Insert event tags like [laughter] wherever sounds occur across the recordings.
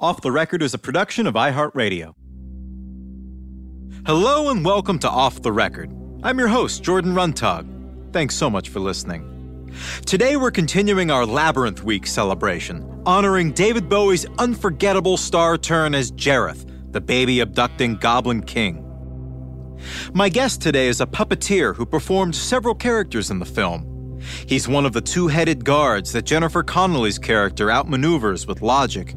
Off the Record is a production of iHeartRadio. Hello and welcome to Off the Record. I'm your host, Jordan Runtagh. Thanks so much for listening. Today we're continuing our Labyrinth Week celebration, honoring David Bowie's unforgettable star turn as Jareth, the baby abducting Goblin King. My guest today is a puppeteer who performed several characters in the film. He's one of the two headed guards that Jennifer Connelly's character outmaneuvers with logic.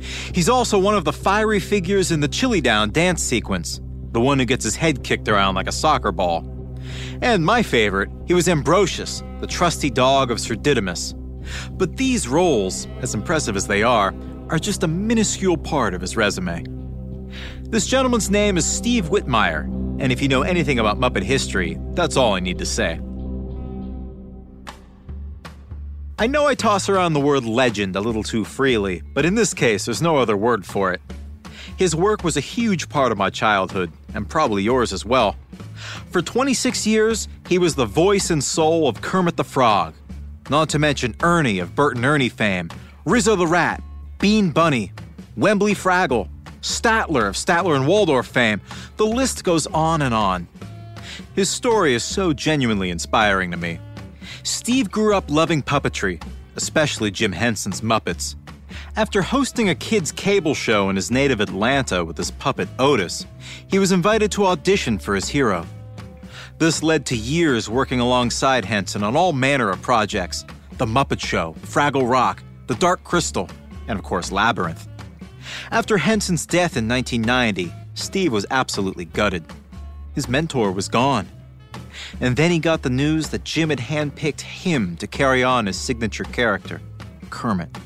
He's also one of the fiery figures in the Chilly Down dance sequence, the one who gets his head kicked around like a soccer ball. And my favorite, he was Ambrosius, the trusty dog of Sir Didymus. But these roles, as impressive as they are, are just a minuscule part of his resume. This gentleman's name is Steve Whitmire, and if you know anything about Muppet history, that's all I need to say. I know I toss around the word legend a little too freely, but in this case, there's no other word for it. His work was a huge part of my childhood, and probably yours as well. For 26 years, he was the voice and soul of Kermit the Frog, not to mention Ernie of Bert and Ernie fame, Rizzo the Rat, Bean Bunny, Wembley Fraggle, Statler of Statler and Waldorf fame. The list goes on and on. His story is so genuinely inspiring to me. Steve grew up loving puppetry, especially Jim Henson's Muppets. After hosting a kids' cable show in his native Atlanta with his puppet Otis, he was invited to audition for his hero. This led to years working alongside Henson on all manner of projects The Muppet Show, Fraggle Rock, The Dark Crystal, and of course, Labyrinth. After Henson's death in 1990, Steve was absolutely gutted. His mentor was gone. And then he got the news that Jim had handpicked him to carry on his signature character, Kermit.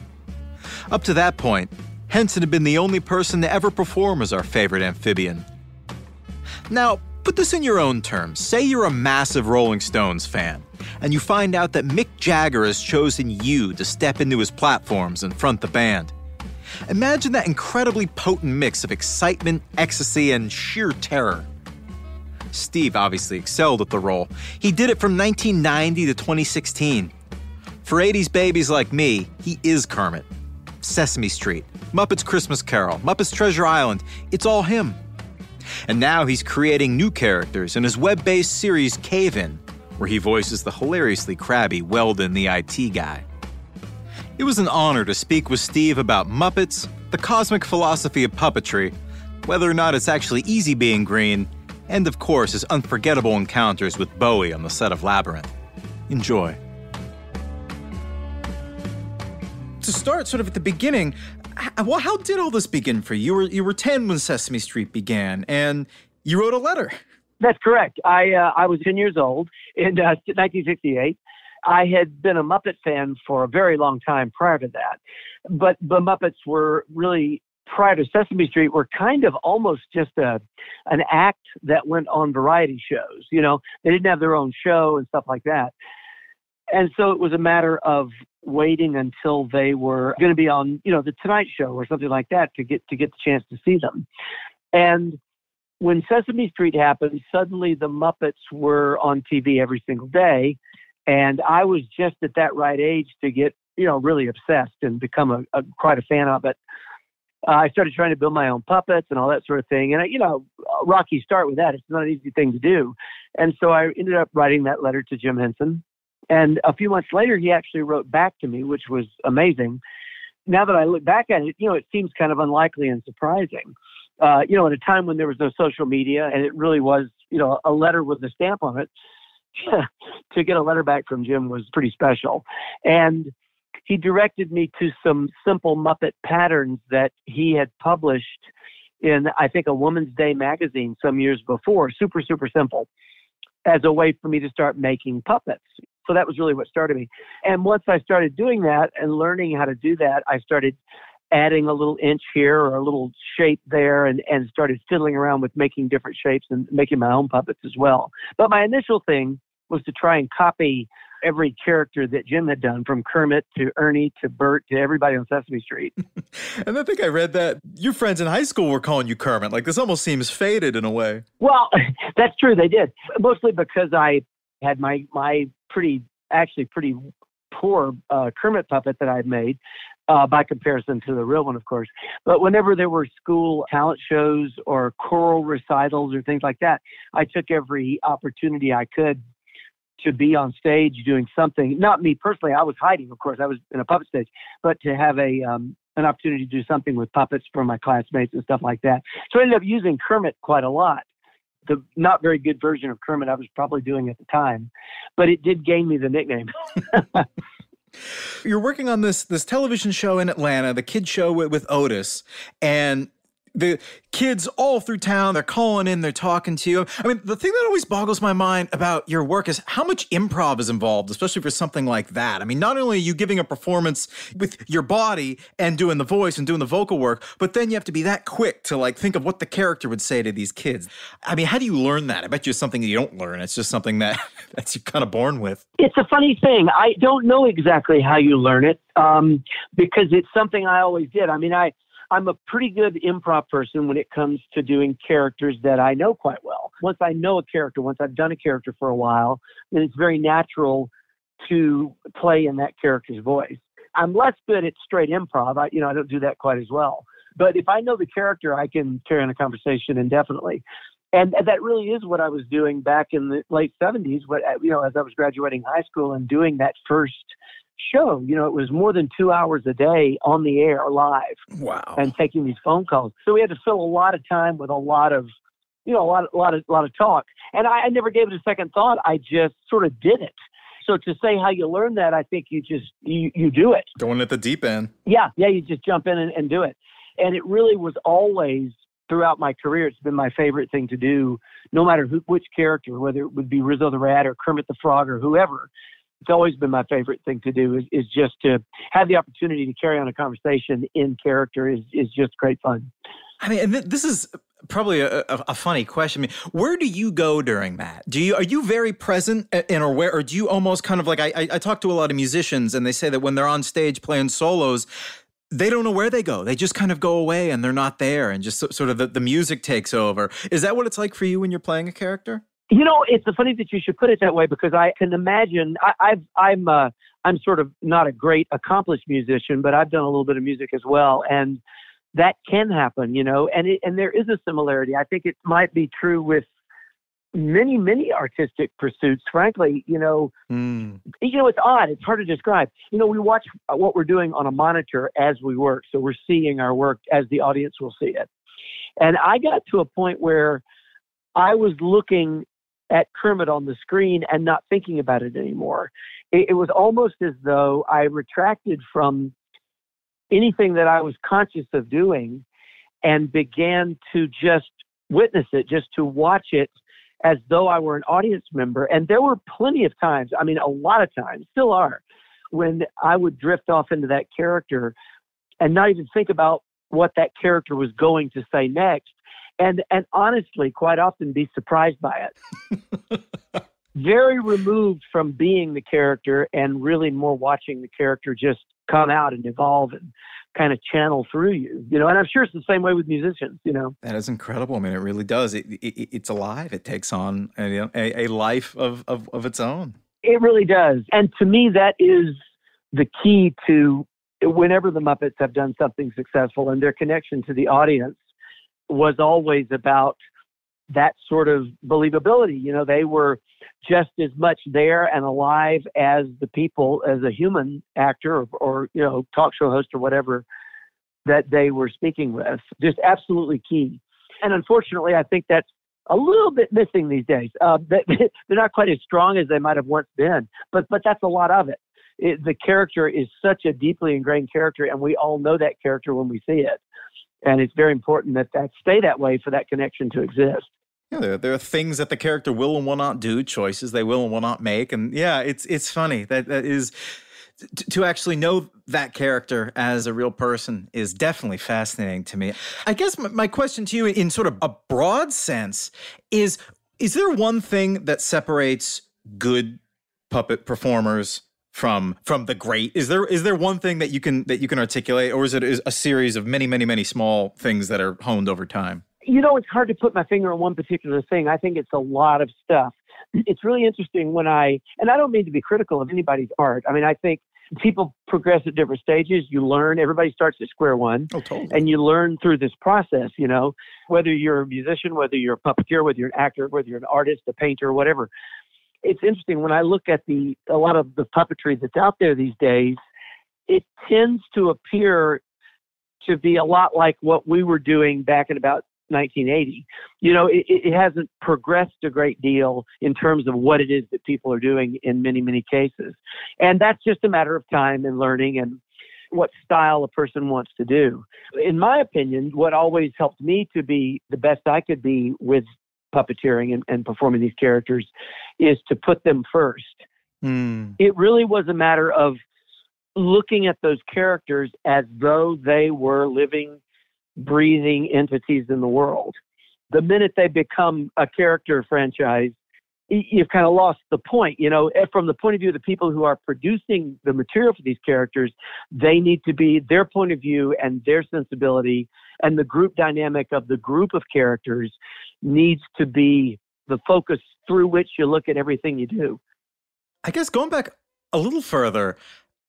Up to that point, Henson had been the only person to ever perform as our favorite amphibian. Now, put this in your own terms. Say you're a massive Rolling Stones fan, and you find out that Mick Jagger has chosen you to step into his platforms and front the band. Imagine that incredibly potent mix of excitement, ecstasy, and sheer terror. Steve obviously excelled at the role. He did it from 1990 to 2016. For 80s babies like me, he is Kermit. Sesame Street, Muppets Christmas Carol, Muppets Treasure Island, it's all him. And now he's creating new characters in his web based series Cave In, where he voices the hilariously crabby Weldon the IT guy. It was an honor to speak with Steve about Muppets, the cosmic philosophy of puppetry, whether or not it's actually easy being green, and of course his unforgettable encounters with Bowie on the set of Labyrinth. Enjoy. To start sort of at the beginning, well, how did all this begin for you? You were you were 10 when Sesame Street began and you wrote a letter. That's correct. I uh, I was 10 years old in uh, 1968. I had been a Muppet fan for a very long time prior to that, but the Muppets were really prior to Sesame Street were kind of almost just a an act that went on variety shows. You know, they didn't have their own show and stuff like that. And so it was a matter of waiting until they were going to be on, you know, the Tonight Show or something like that to get to get the chance to see them. And when Sesame Street happened, suddenly the Muppets were on TV every single day, and I was just at that right age to get, you know, really obsessed and become a, a quite a fan of it. Uh, I started trying to build my own puppets and all that sort of thing. And I, you know, rocky start with that. It's not an easy thing to do. And so I ended up writing that letter to Jim Henson and a few months later, he actually wrote back to me, which was amazing. Now that I look back at it, you know, it seems kind of unlikely and surprising. Uh, you know, at a time when there was no social media and it really was, you know, a letter with a stamp on it, [laughs] to get a letter back from Jim was pretty special. And he directed me to some simple Muppet patterns that he had published in, I think, a Woman's Day magazine some years before. Super, super simple as a way for me to start making puppets. So that was really what started me. And once I started doing that and learning how to do that, I started adding a little inch here or a little shape there and, and started fiddling around with making different shapes and making my own puppets as well. But my initial thing was to try and copy every character that Jim had done, from Kermit to Ernie to Bert to everybody on Sesame Street. [laughs] and I think I read that your friends in high school were calling you Kermit. Like this almost seems faded in a way. Well, [laughs] that's true. They did mostly because I had my my pretty, actually pretty poor uh, Kermit puppet that I'd made. Uh, by comparison to the real one, of course. But whenever there were school talent shows or choral recitals or things like that, I took every opportunity I could to be on stage doing something. Not me personally, I was hiding, of course, I was in a puppet stage, but to have a um, an opportunity to do something with puppets for my classmates and stuff like that. So I ended up using Kermit quite a lot the not very good version of Kermit I was probably doing at the time, but it did gain me the nickname. [laughs] You're working on this this television show in Atlanta, the kid show with, with Otis, and the kids all through town, they're calling in, they're talking to you. I mean, the thing that always boggles my mind about your work is how much improv is involved, especially for something like that. I mean, not only are you giving a performance with your body and doing the voice and doing the vocal work, but then you have to be that quick to like think of what the character would say to these kids. I mean, how do you learn that? I bet you it's something that you don't learn. It's just something that [laughs] that's you're kind of born with. It's a funny thing. I don't know exactly how you learn it um, because it's something I always did. I mean, I I'm a pretty good improv person when it comes to doing characters that I know quite well. Once I know a character, once I've done a character for a while, then it's very natural to play in that character's voice. I'm less good at straight improv. I, you know, I don't do that quite as well. But if I know the character, I can carry on a conversation indefinitely. And that really is what I was doing back in the late 70s. What you know, as I was graduating high school and doing that first show. You know, it was more than two hours a day on the air live. Wow. And taking these phone calls. So we had to fill a lot of time with a lot of, you know, a lot, a lot of, a lot of talk. And I, I never gave it a second thought. I just sort of did it. So to say how you learn that, I think you just you, you do it. Going at the deep end. Yeah, yeah, you just jump in and, and do it. And it really was always throughout my career. It's been my favorite thing to do, no matter who, which character, whether it would be Rizzo the Rat or Kermit the Frog or whoever it's always been my favorite thing to do is, is just to have the opportunity to carry on a conversation in character is, is just great fun. I mean, th- this is probably a, a, a, funny question. I mean, where do you go during that? Do you are you very present or where, or do you almost kind of like I, I, I talk to a lot of musicians and they say that when they're on stage playing solos, they don't know where they go. They just kind of go away and they're not there, and just sort of the, the music takes over. Is that what it's like for you when you're playing a character? You know, it's funny that you should put it that way because I can imagine. I, I've, I'm, uh, I'm sort of not a great accomplished musician, but I've done a little bit of music as well, and that can happen. You know, and it, and there is a similarity. I think it might be true with many, many artistic pursuits. Frankly, you know, mm. you know, it's odd. It's hard to describe. You know, we watch what we're doing on a monitor as we work, so we're seeing our work as the audience will see it. And I got to a point where I was looking at Kermit on the screen and not thinking about it anymore. It, it was almost as though I retracted from anything that I was conscious of doing and began to just witness it, just to watch it as though I were an audience member. And there were plenty of times, I mean, a lot of times, still are, when I would drift off into that character and not even think about what that character was going to say next and and honestly, quite often be surprised by it. [laughs] very removed from being the character and really more watching the character just come out and evolve and kind of channel through you, you know. And I'm sure it's the same way with musicians, you know. That is incredible. I mean, it really does. It, it it's alive. It takes on a, a, a life of, of of its own. It really does. And to me, that is the key to whenever the Muppets have done something successful, and their connection to the audience was always about that sort of believability. You know, they were just as much there and alive as the people, as a human actor or, or, you know, talk show host or whatever that they were speaking with. Just absolutely key. And unfortunately, I think that's a little bit missing these days. Uh, [laughs] they're not quite as strong as they might have once been, but but that's a lot of it. it. The character is such a deeply ingrained character, and we all know that character when we see it. And it's very important that that stay that way for that connection to exist. Yeah, there, there are things that the character will and will not do, choices they will and will not make, and yeah, it's it's funny that that is to actually know that character as a real person is definitely fascinating to me. I guess my, my question to you, in sort of a broad sense, is: Is there one thing that separates good puppet performers from from the great is there is there one thing that you can that you can articulate or is it a series of many many many small things that are honed over time you know, it's hard to put my finger on one particular thing. I think it's a lot of stuff. [clears throat] It's really interesting when I, and I don't mean to be critical of anybody's art. I mean, I think people progress at different stages. You learn, everybody starts at square one. Oh, totally. And you learn through this process, you know, whether you're a musician, whether you're a puppeteer, whether you're an actor, whether you're an artist, a painter, whatever. It's interesting when I look at the, a lot of the puppetry that's out there these days, it tends to appear to be a lot like what we were doing back in about 1980. You know, it, it hasn't progressed a great deal in terms of what it is that people are doing in many, many cases. And that's just a matter of time and learning and what style a person wants to do. In my opinion, what always helped me to be the best I could be with puppeteering and, and performing these characters is to put them first. Mm. It really was a matter of looking at those characters as though they were living breathing entities in the world. The minute they become a character franchise, you've kind of lost the point. You know, eh, from the point of view of the people who are producing the material for these characters, they need to be their point of view and their sensibility and the group dynamic of the group of characters needs to be the focus through which you look at everything you do. I guess going back a little further,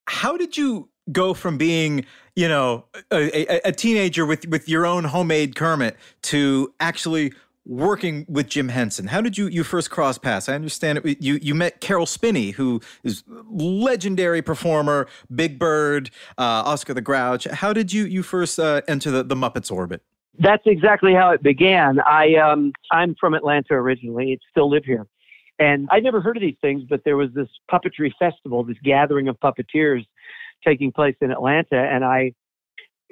how did you go from being, you know, a, a, a, teenager with with your own homemade Kermit to actually working with Jim Henson? How did you you first cross paths? I understand it, you you met Caroll Spinney, who is legendary performer, Big Bird, uh, Oscar the Grouch. How did you you first uh, enter the, the Muppets orbit? That's exactly how it began. I um, I'm from Atlanta originally. Still live here. And I never heard of these things, but there was this puppetry festival, this gathering of puppeteers taking place in Atlanta, and I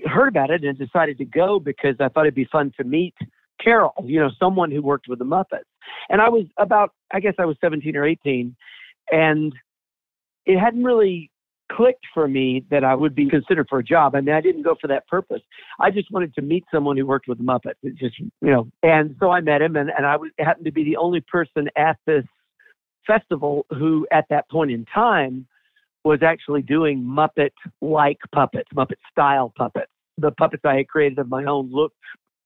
heard about it and decided to go because I thought it'd be fun to meet Caroll, you know, someone who worked with the Muppets. And I was about, I guess I was 17 or 18, and it hadn't really clicked for me that I would be considered for a job. I mean, I didn't go for that purpose. I just wanted to meet someone who worked with the Muppets. It just, you know, and so I met him, and, and I was, happened to be the only person at this festival who, at that point in time, was actually doing Muppet like puppets, Muppet style puppets. The puppets I had created of my own looked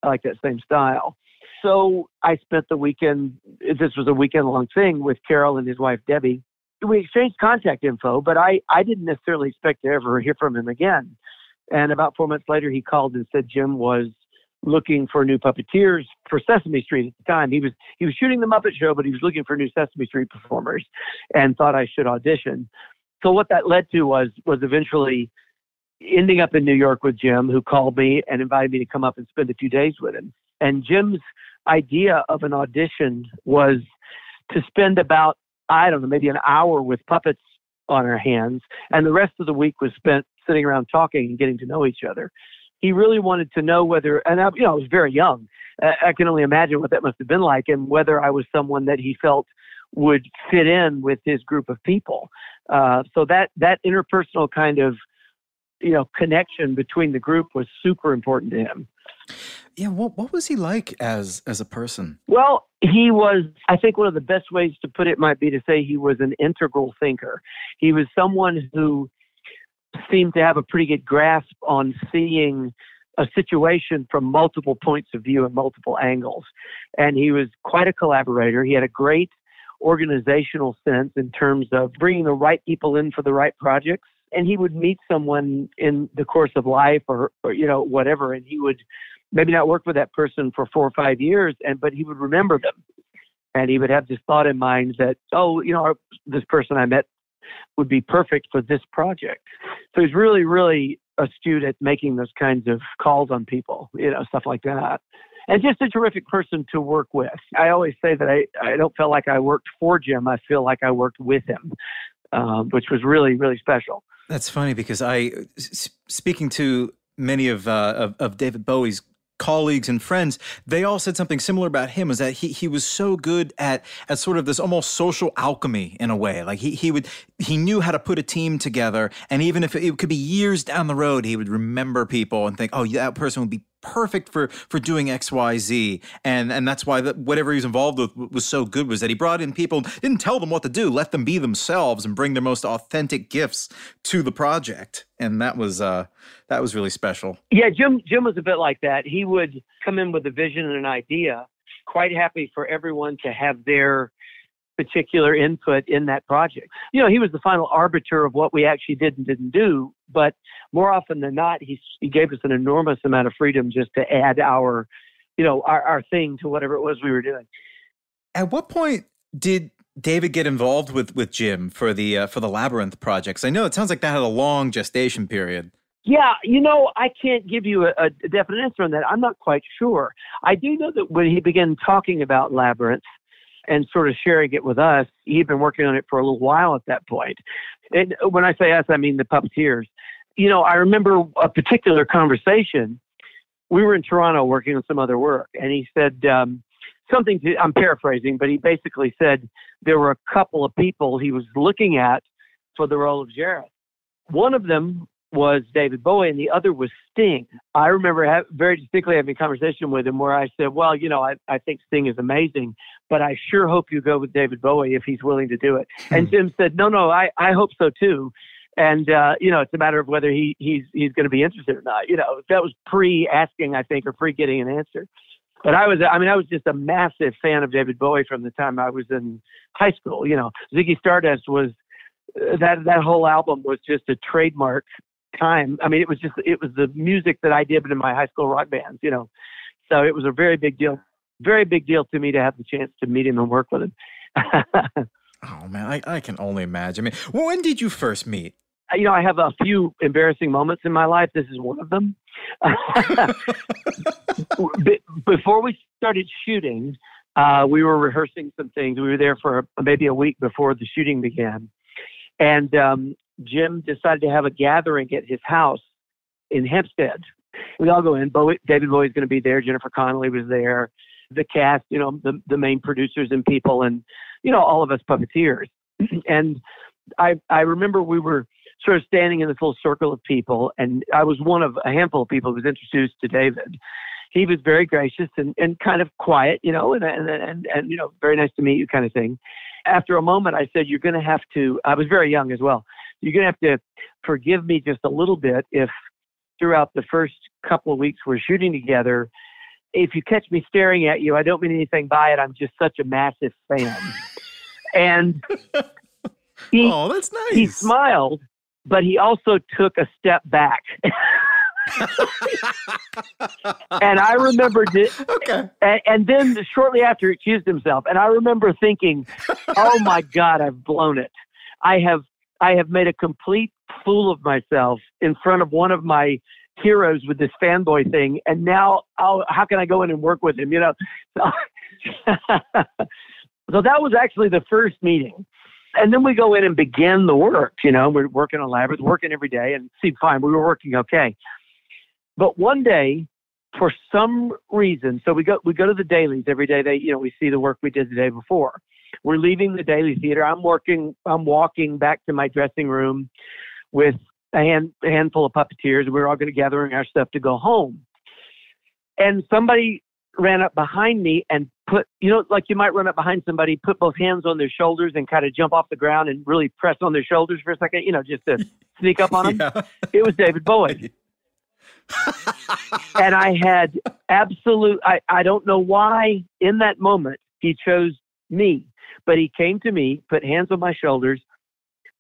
like that same style. So I spent the weekend, this was a weekend long thing with Caroll and his wife Debbie. We exchanged contact info, but I, I didn't necessarily expect to ever hear from him again. And about four months later, he called and said Jim was looking for new puppeteers for Sesame Street at the time. He was he was shooting the Muppet Show, but he was looking for new Sesame Street performers, and thought I should audition so what that led to was was eventually ending up in New York with Jim, who called me and invited me to come up and spend a few days with him. And Jim's idea of an audition was to spend about I don't know maybe an hour with puppets on our hands, and the rest of the week was spent sitting around talking and getting to know each other. He really wanted to know whether, and I, you know, I was very young. I can only imagine what that must have been like, and whether I was someone that he felt would fit in with his group of people. Uh, so that that interpersonal kind of you know connection between the group was super important to him. Yeah, what what was he like as as a person? Well, he was I think one of the best ways to put it might be to say he was an integral thinker. He was someone who seemed to have a pretty good grasp on seeing a situation from multiple points of view and multiple angles. And he was quite a collaborator. He had a great organizational sense in terms of bringing the right people in for the right projects. And he would meet someone in the course of life or, or you know, whatever, and he would maybe not work with that person for four or five years, and but he would remember them. And he would have this thought in mind that, oh, you know, our, this person I met would be perfect for this project. So he's really, really astute at making those kinds of calls on people, you know, stuff like that. And just a terrific person to work with. I always say that I, I don't feel like I worked for Jim. I feel like I worked with him, um, which was really, really special. That's funny because I, speaking to many of, uh, of, of David Bowie's colleagues and friends, they all said something similar about him was that he he was so good at at sort of this almost social alchemy in a way. Like he he would he knew how to put a team together and even if it could be years down the road, he would remember people and think, "Oh, that person would be perfect for for doing xyz and and that's why whatever he was involved with was so good was that he brought in people didn't tell them what to do let them be themselves and bring their most authentic gifts to the project. And that was uh that was really special. Yeah jim jim was a bit like that. He would come in with a vision and an idea quite happy for everyone to have their particular input in that project. You know, he was the final arbiter of what we actually did and didn't do, but more often than not, he, he gave us an enormous amount of freedom just to add our, you know, our, our thing to whatever it was we were doing. At what point did David get involved with with Jim for the uh, for the labyrinth projects? I know it sounds like that had a long gestation period. Yeah, you know, I can't give you a, a definite answer on that. I'm not quite sure. I do know that when he began talking about labyrinth, and sort of sharing it with us. He'd been working on it for a little while at that point. And when I say us, I mean the puppeteers. You know, I remember a particular conversation. We were in Toronto working on some other work, and he said um, something to, I'm paraphrasing, but he basically said there were a couple of people he was looking at for the role of Jareth. One of them was David Bowie and the other was Sting. I remember ha- very distinctly having a conversation with him where I said, well, you know, I, I think Sting is amazing, but I sure hope you go with David Bowie if he's willing to do it. And hmm. Jim said, no, no, I, I hope so too. And, uh, you know, it's a matter of whether he, he's, he's going to be interested or not. You know, that was pre asking, I think, or pre getting an answer. But I was, I mean, I was just a massive fan of David Bowie from the time I was in high school. You know, Ziggy Stardust was that that whole album was just a trademark time. I mean, it was just it was the music that I did in my high school rock bands, you know. So it was a very big deal, very big deal to me to have the chance to meet him and work with him. [laughs] oh man, I, I can only imagine. I mean, when did you first meet? You know, I have a few embarrassing moments in my life. This is one of them. [laughs] Before we started shooting, uh, we were rehearsing some things. We were there for maybe a week before the shooting began. And um, Jim decided to have a gathering at his house in Hampstead. We all go in. Bowie, David Bowie's going to be there. Jennifer Connelly was there. The cast, you know, the, the main producers and people, and you know, all of us puppeteers. [clears throat] and I I remember we were sort of standing in this little circle of people, and I was one of a handful of people who was introduced to David. He was very gracious and, and kind of quiet, you know, and, and and and you know, very nice to meet you, kind of thing. After a moment, I said, "You're going to have to." I was very young as well you're going to have to forgive me just a little bit if throughout the first couple of weeks we're shooting together, if you catch me staring at you, I don't mean anything by it. I'm just such a massive fan. [laughs] and he, oh, that's nice. He smiled, but he also took a step back. [laughs] and I remembered it. Okay. And, and, then shortly after, he accused himself. And I remember thinking, "Oh my God, I've blown it. I have I have made a complete fool of myself in front of one of my heroes with this fanboy thing, and now I'll, how can I go in and work with him? You know, so, [laughs] so that was actually the first meeting. And then we go in and begin the work. You know, we're working on labyrinth, working every day, and seemed fine. We were working okay. But one day, for some reason, so we go we go to the dailies every day. They you know we see the work we did the day before. We're leaving the Daily Theater. I'm working. I'm walking back to my dressing room with a, hand, a handful of puppeteers. We're all going to gather our stuff to go home. and somebody ran up behind me and put, you know, like you might run up behind somebody, put both hands on their shoulders and kind of jump off the ground and really press on their shoulders for a second, you know, just to [laughs] sneak up on them. Yeah. It was David Bowie. [laughs] and I had absolute, I, I don't know why in that moment he chose me, but he came to me, put hands on my shoulders,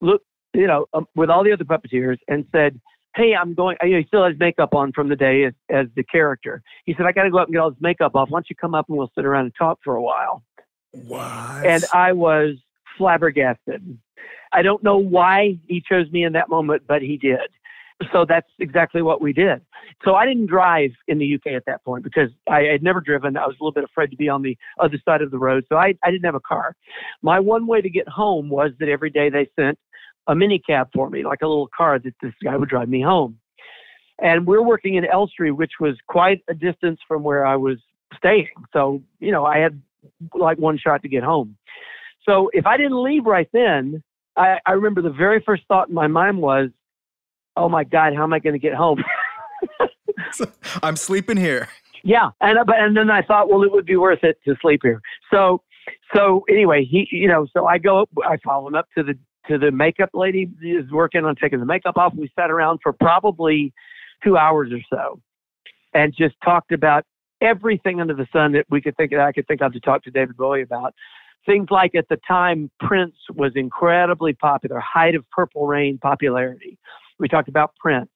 looked, you know, um, with all the other puppeteers and said, Hey, I'm going, you know, he still has makeup on from the day as, as the character. He said, I got to go up and get all this makeup off. Why don't you come up and we'll sit around and talk for a while? What? And I was flabbergasted. I don't know why he chose me in that moment, but he did. So that's exactly what we did. So I didn't drive in the UK at that point because I had never driven. I was a little bit afraid to be on the other side of the road. So I, I didn't have a car. My one way to get home was that every day they sent a minicab for me, like a little car that this guy would drive me home. And we're working in Elstree, which was quite a distance from where I was staying. So, you know, I had like one shot to get home. So if I didn't leave right then, I, I remember the very first thought in my mind was, oh my God, how am I going to get home? [laughs] I'm sleeping here. yeah. And, uh, but, and then I thought, well, it would be worth it to sleep here. So, so anyway, he, you know, so I go, I follow him up to the, to the makeup lady is working on taking the makeup off. We sat around for probably two hours or so and just talked about everything under the sun that we could think of, I could think of to talk to David Bowie about. Things like at the time, Prince was incredibly popular, height of Purple Rain popularity. We talked about Prince.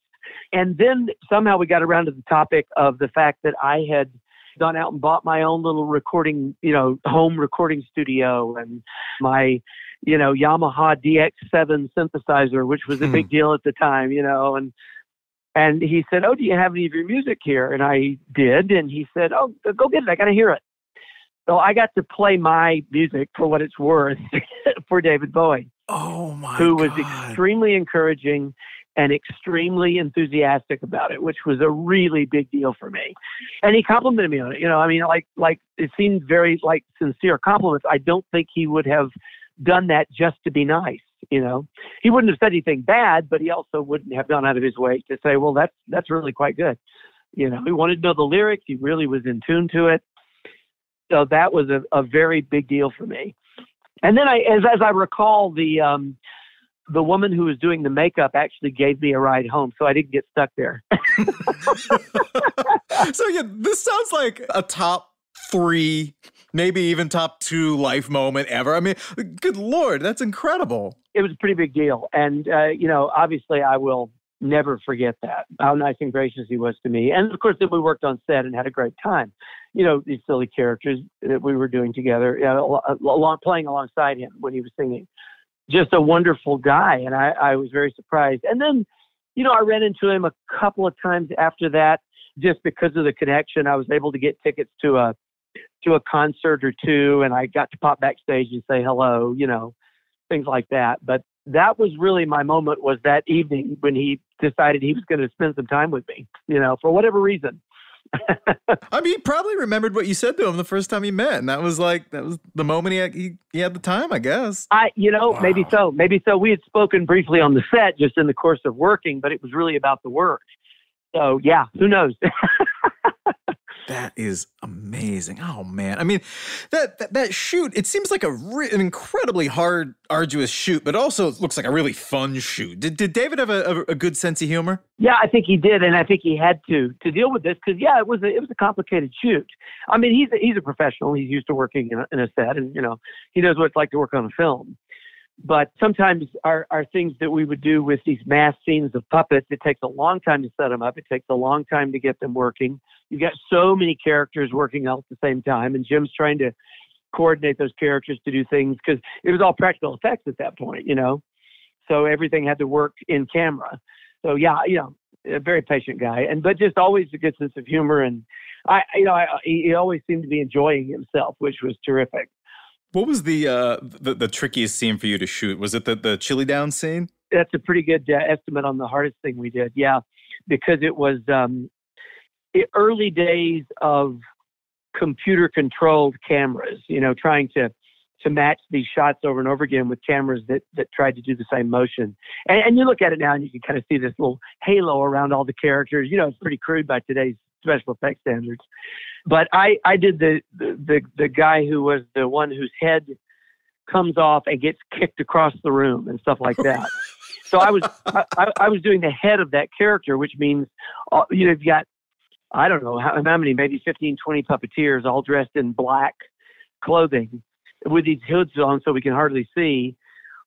And then somehow we got around to the topic of the fact that I had gone out and bought my own little recording, you know, home recording studio and my, you know, Yamaha DX7 synthesizer, which was a big hmm. deal at the time, you know, and and he said, "Oh, do you have any of your music here?" And I did, and he said, "Oh, go get it. I got to hear it." So I got to play my music for what it's worth [laughs] for David Bowie, Oh my who was God. extremely encouraging and extremely enthusiastic about it, which was a really big deal for me. And he complimented me on it. You know, I mean, like like it seemed very like sincere compliments. I don't think he would have done that just to be nice. You know, he wouldn't have said anything bad, but he also wouldn't have gone out of his way to say, "Well, that's that's really quite good." You know, he wanted to know the lyrics. He really was in tune to it. So that was a, a very big deal for me. And then I, as as I recall, the um, the woman who was doing the makeup actually gave me a ride home, so I didn't get stuck there. [laughs] [laughs] so yeah, this sounds like a top three, maybe even top two life moment ever. I mean, good lord, that's incredible. it was a pretty big deal. And, uh, you know, obviously I will never forget that, how nice and gracious he was to me. And of course, then we worked on set and had a great time. You know, these silly characters that we were doing together, you know, along, playing alongside him when he was singing. Just a wonderful guy. And I, I was very surprised. And then, you know, I ran into him a couple of times after that, just because of the connection. I was able to get tickets to a, to a concert or two, and I got to pop backstage and say hello, you know, things like that. But that was really my moment was that evening when he decided he was going to spend some time with me, you know, for whatever reason. [laughs] I mean, he probably remembered what you said to him the first time he met, and that was like that was the moment he had, he, he had the time, I guess. I, you know, maybe so, maybe so. We had spoken briefly on the set just in the course of working, but it was really about the work. So yeah, who knows? [laughs] That is amazing. Oh man, I mean, that that, that shoot. It seems like a re- an incredibly hard, arduous shoot, but also looks like a really fun shoot. Did did David have a, a, a good sense of humor? Yeah, I think he did, and I think he had to to deal with this because yeah, it was a, it was a complicated shoot. I mean, he's a, he's a professional. He's used to working in a, in a set, and you know, he knows what it's like to work on a film. But sometimes our our things that we would do with these mass scenes of puppets, it takes a long time to set them up. It takes a long time to get them working. You've got so many characters working all at the same time, and Jim's trying to coordinate those characters to do things because it was all practical effects at that point, you know. So everything had to work in camera. So yeah, you know, a very patient guy, and but just always a good sense of humor, and I, you know, I, he always seemed to be enjoying himself, which was terrific. What was the uh the, the trickiest scene for you to shoot? Was it the the chilly down scene? That's a pretty good uh, estimate on the hardest thing we did. Yeah, because it was um, the early days of computer controlled cameras. You know, trying to to match these shots over and over again with cameras that that tried to do the same motion. And, and you look at it now, and you can kind of see this little halo around all the characters. You know, it's pretty crude by today's special effects standards. But I, I did the, the, the, the guy who was the one whose head comes off and gets kicked across the room and stuff like that. [laughs] so I was, I, I was doing the head of that character, which means, uh, you know, you've got, I don't know how, how many, maybe 15, 20 puppeteers all dressed in black clothing with these hoods on so we can hardly see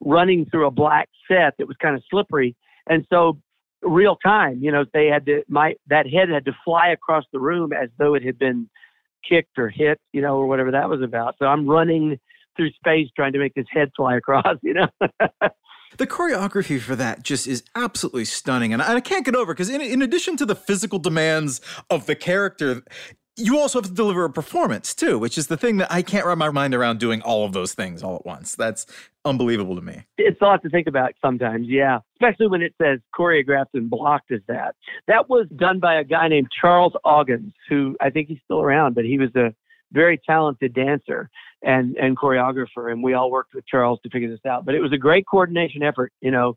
running through a black set that was kind of slippery. And so real time, you know, they had to, my, that head had to fly across the room as though it had been kicked or hit, you know, or whatever that was about. So I'm running through space trying to make this head fly [laughs] across, you know. the choreography for that just is absolutely stunning. And I can't get over because in, in addition to the physical demands of the character, you also have to deliver a performance too, which is the thing that I can't wrap my mind around doing all of those things all at once. That's unbelievable to me. It's a lot to think about sometimes, yeah. Especially when it says choreographed and blocked as that. That was done by a guy named Charles Augins, who I think he's still around, but he was a very talented dancer and and choreographer, and we all worked with Charles to figure this out. But it was a great coordination effort, you know,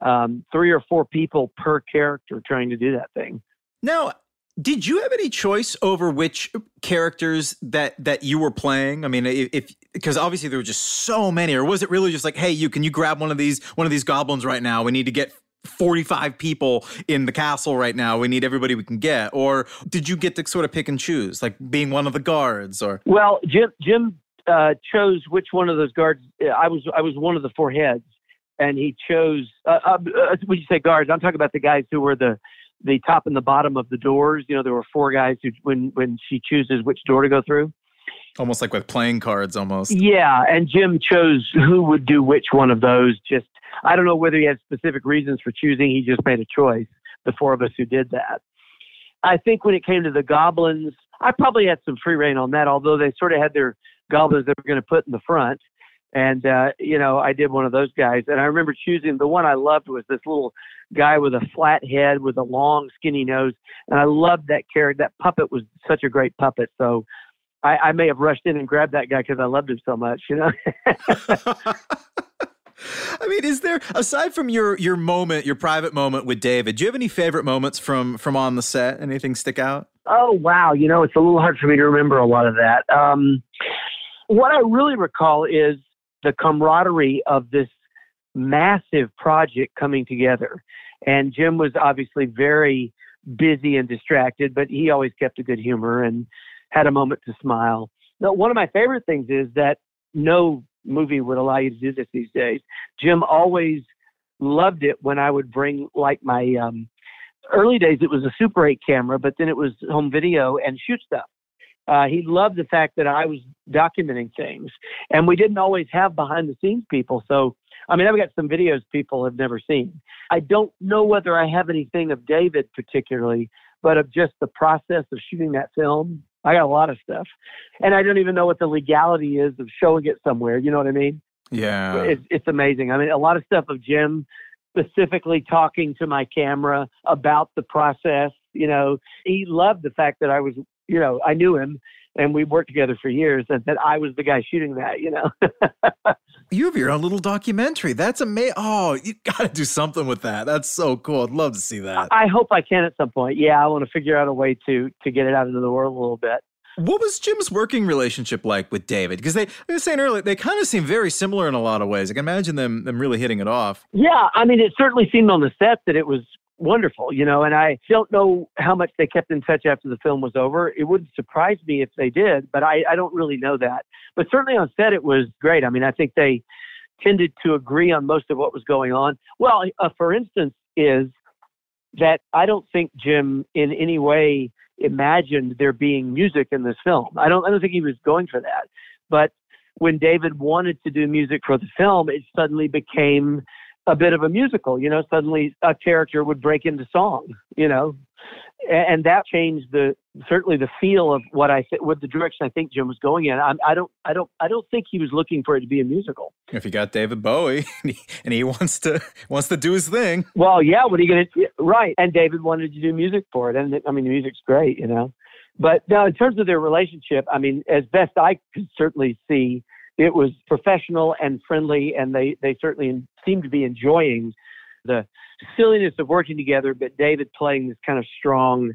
um, three or four people per character trying to do that thing. Now, did you have any choice over which characters that that you were playing? I mean, if because obviously there were just so many, or was it really just like, hey, you can you grab one of these one of these goblins right now? We need to get 45 people in the castle right now. We need everybody we can get. Or did you get to sort of pick and choose, like being one of the guards? Or well, Jim Jim uh, chose which one of those guards. I was I was one of the four heads, and he chose. Uh, uh, uh when you say guards, I'm talking about the guys who were the the top and the bottom of the doors. You know, there were four guys who, when when she chooses which door to go through. Almost like with playing cards, almost. Yeah, and Jim chose who would do which one of those. Just I don't know whether he had specific reasons for choosing. He just made a choice. The four of us who did that. I think when it came to the goblins, I probably had some free reign on that. Although they sort of had their goblins they were going to put in the front. And, uh, you know, I did one of those guys. And I remember choosing the one I loved was this little guy with a flat head with a long, skinny nose. And I loved that character. That puppet was such a great puppet. So I, I may have rushed in and grabbed that guy because I loved him so much, you know? [laughs] [laughs] I mean, is there aside from your your moment, your private moment with David, do you have any favorite moments from from on the set? Anything stick out? Oh wow, you know, it's a little hard for me to remember a lot of that. Um, what I really recall is the camaraderie of this massive project coming together. And Jim was obviously very busy and distracted, but he always kept a good humor and had a moment to smile. Now, one of my favorite things is that no movie would allow you to do this these days. Jim always loved it when I would bring like my um, early days. It was a Super 8 camera, but then it was home video and shoot stuff. Uh, he loved the fact that I was documenting things, and we didn't always have behind the scenes people. So, I mean, I've got some videos people have never seen. I don't know whether I have anything of David particularly, but of just the process of shooting that film. I got a lot of stuff, and I don't even know what the legality is of showing it somewhere. You know what I mean? Yeah, it's, it's amazing. I mean, a lot of stuff of Jim specifically talking to my camera about the process. You know, he loved the fact that I was you know, I knew him and we worked together for years and that I was the guy shooting that, you know. [laughs] you have your own little documentary. That's amazing. Oh, you got to do something with that. That's so cool. I'd love to see that. I hope I can at some point. Yeah, I want to figure out a way to to get it out into the world a little bit. What was Jim's working relationship like with David? Because they, I was saying earlier, they kind of seem very similar in a lot of ways. I can imagine them them really hitting it off. Yeah, I mean, it certainly seemed on the set that it was wonderful, you know, and I don't know how much they kept in touch after the film was over. It wouldn't surprise me if they did, but I, I don't really know that. But certainly on set, it was great. I mean, I think they tended to agree on most of what was going on. Well, uh, for instance, is that I don't think Jim in any way imagined there being music in this film. I don't, I don't think he was going for that. But when David wanted to do music for the film, it suddenly became a bit of a musical. You know, suddenly a character would break into song. You know, and that changed the certainly the feel of what I what the direction I think Jim was going in. I, I don't I don't I don't think he was looking for it to be a musical. If you got David Bowie [laughs] and he, and he wants to wants to do his thing, well, yeah, what are you gonna right? And David wanted to do music for it, and I mean the music's great, you know. But now, in terms of their relationship, I mean, as best I could certainly see, it was professional and friendly, and they, they certainly seemed to be enjoying the silliness of working together, but David playing this kind of strong,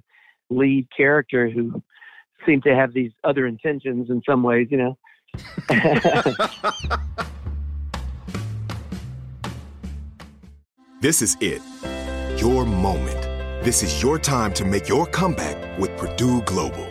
lead character who seemed to have these other intentions in some ways, you know. [laughs] this is it. Your moment. This is your time to make your comeback with Purdue Global.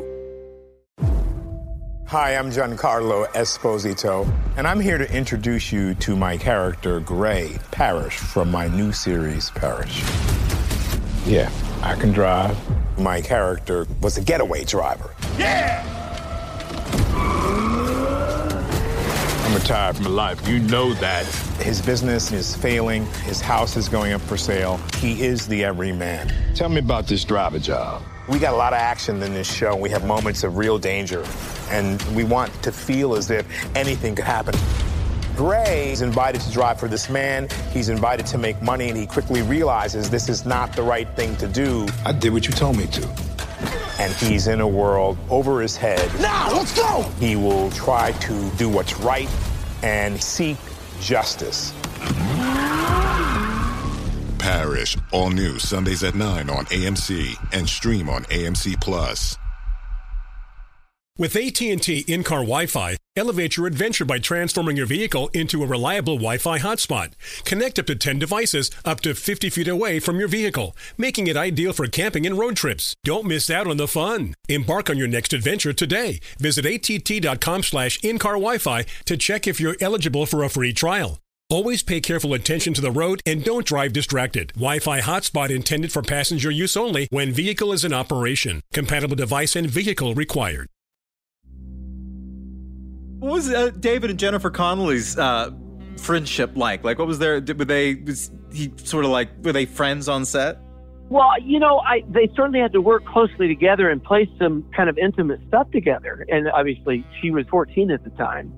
Hi, I'm Giancarlo Esposito, and I'm here to introduce you to my character, Gray Parish, from my new series, Parish. Yeah, I can drive. My character was a getaway driver. Yeah! I'm retired from life. You know that. His business is failing. His house is going up for sale. He is the everyman. Tell me about this driver job. We got a lot of action in this show. We have moments of real danger, and we want to feel as if anything could happen. Gray is invited to drive for this man. He's invited to make money, and he quickly realizes this is not the right thing to do. I did what you told me to and he's in a world over his head. Now, let's go! He will try to do what's right and seek justice. Parish, all new Sundays at 9 on AMC and stream on AMC Plus. With AT&T in-car Wi-Fi, elevate your adventure by transforming your vehicle into a reliable Wi-Fi hotspot. Connect up to 10 devices up to 50 feet away from your vehicle, making it ideal for camping and road trips. Don't miss out on the fun. Embark on your next adventure today. Visit att.com slash in-car Wi-Fi to check if you're eligible for a free trial. Always pay careful attention to the road and don't drive distracted. Wi-Fi hotspot intended for passenger use only when vehicle is in operation. Compatible device and vehicle required. What was uh, David and Jennifer Connelly's uh, friendship like? Like, what was their? Were they? Was he sort of like? Were they friends on set? Well, you know, I they certainly had to work closely together and play some kind of intimate stuff together. And obviously, she was 14 at the time,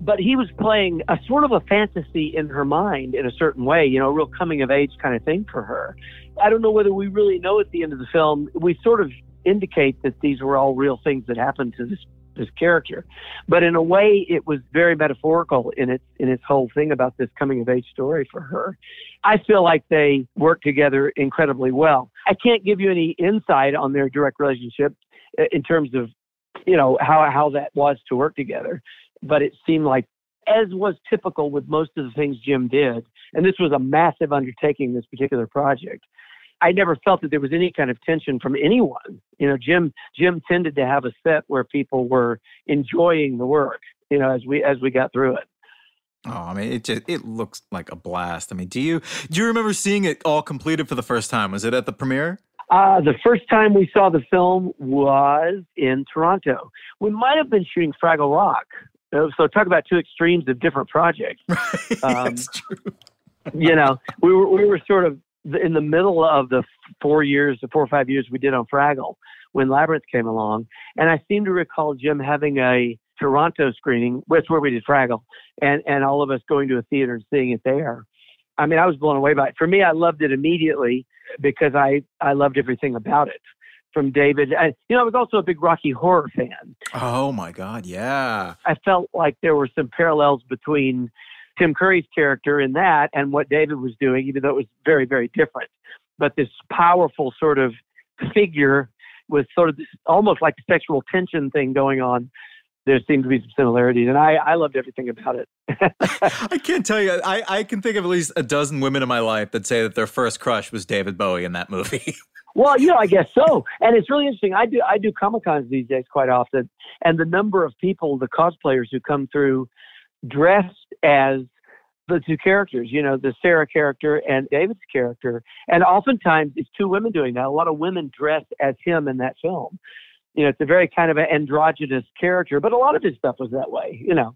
but he was playing a sort of a fantasy in her mind in a certain way. You know, a real coming of age kind of thing for her. I don't know whether we really know at the end of the film. We sort of indicate that these were all real things that happened to this this character. But in a way, it was very metaphorical in its in its whole thing about this coming of age story for her. I feel like they work together incredibly well. I can't give you any insight on their direct relationship uh, in terms of you know how how that was to work together, but it seemed like as was typical with most of the things Jim did, and this was a massive undertaking, this particular project. I never felt that there was any kind of tension from anyone. You know, Jim Jim tended to have a set where people were enjoying the work. You know, as we as we got through it. Oh, I mean, it just it looks like a blast. I mean, do you do you remember seeing it all completed for the first time? Was it at the premiere? Uh, the first time we saw the film was in Toronto. We might have been shooting Fraggle Rock. Uh, so talk about two extremes of different projects. [laughs] Um, That's true. you know, we were we were sort of in the middle of the four years, the four or five years we did on Fraggle when Labyrinth came along. And I seem to recall Jim having a Toronto screening, which where we did Fraggle, and, and all of us going to a theater and seeing it there. I mean, I was blown away by it. For me, I loved it immediately because I, I loved everything about it from David. And, you know, I was also a big Rocky Horror fan. Oh, my God. Yeah. I felt like there were some parallels between Tim Curry's character in that and what David was doing, even though it was very, very different. But this powerful sort of figure with sort of this almost like a sexual tension thing going on. There seemed to be some similarities, and I, I loved everything about it. [laughs] I can't tell you. I, I can think of at least a dozen women in my life that say that their first crush was David Bowie in that movie. [laughs] Well, you know, I guess so. And it's really interesting. I do I do comic cons these days quite often, and the number of people, the cosplayers who come through dressed as the two characters, you know, the Sarah character and David's character. And oftentimes it's two women doing that. A lot of women dress as him in that film. You know, it's a very kind of an androgynous character, but a lot of his stuff was that way, you know.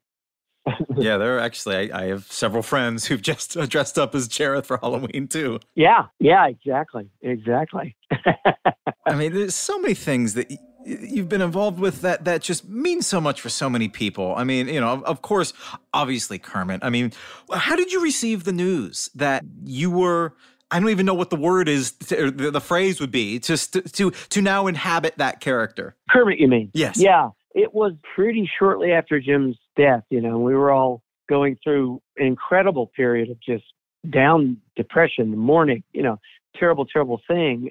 [laughs] yeah, there are actually, I, I, have several friends who've just [laughs] dressed up as Jareth for Halloween too. Yeah, yeah, exactly. Exactly. [laughs] I mean, there's so many things that you've been involved with that that just means so much for so many people. I mean, you know, of, of course, obviously Kermit. I mean, how did you receive the news that you were I don't even know what the word is, to, the, the, phrase would be, just to, to to now inhabit that character. Kermit, you mean? Yes. Yeah, it was pretty shortly after Jim's death. You know, we were all going through an incredible period of just down depression, mourning. You know, terrible, terrible thing.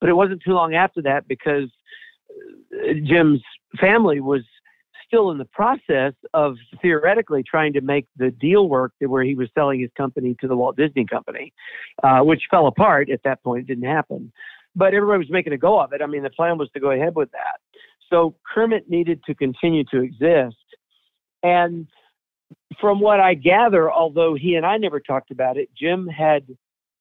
But it wasn't too long after that because Jim's family was still in the process of theoretically trying to make the deal work where he was selling his company to the Walt Disney Company, uh, which fell apart at that point. It didn't happen. But everybody was making a go of it. I mean, the plan was to go ahead with that. So Kermit needed to continue to exist. And from what I gather, although he and I never talked about it, Jim had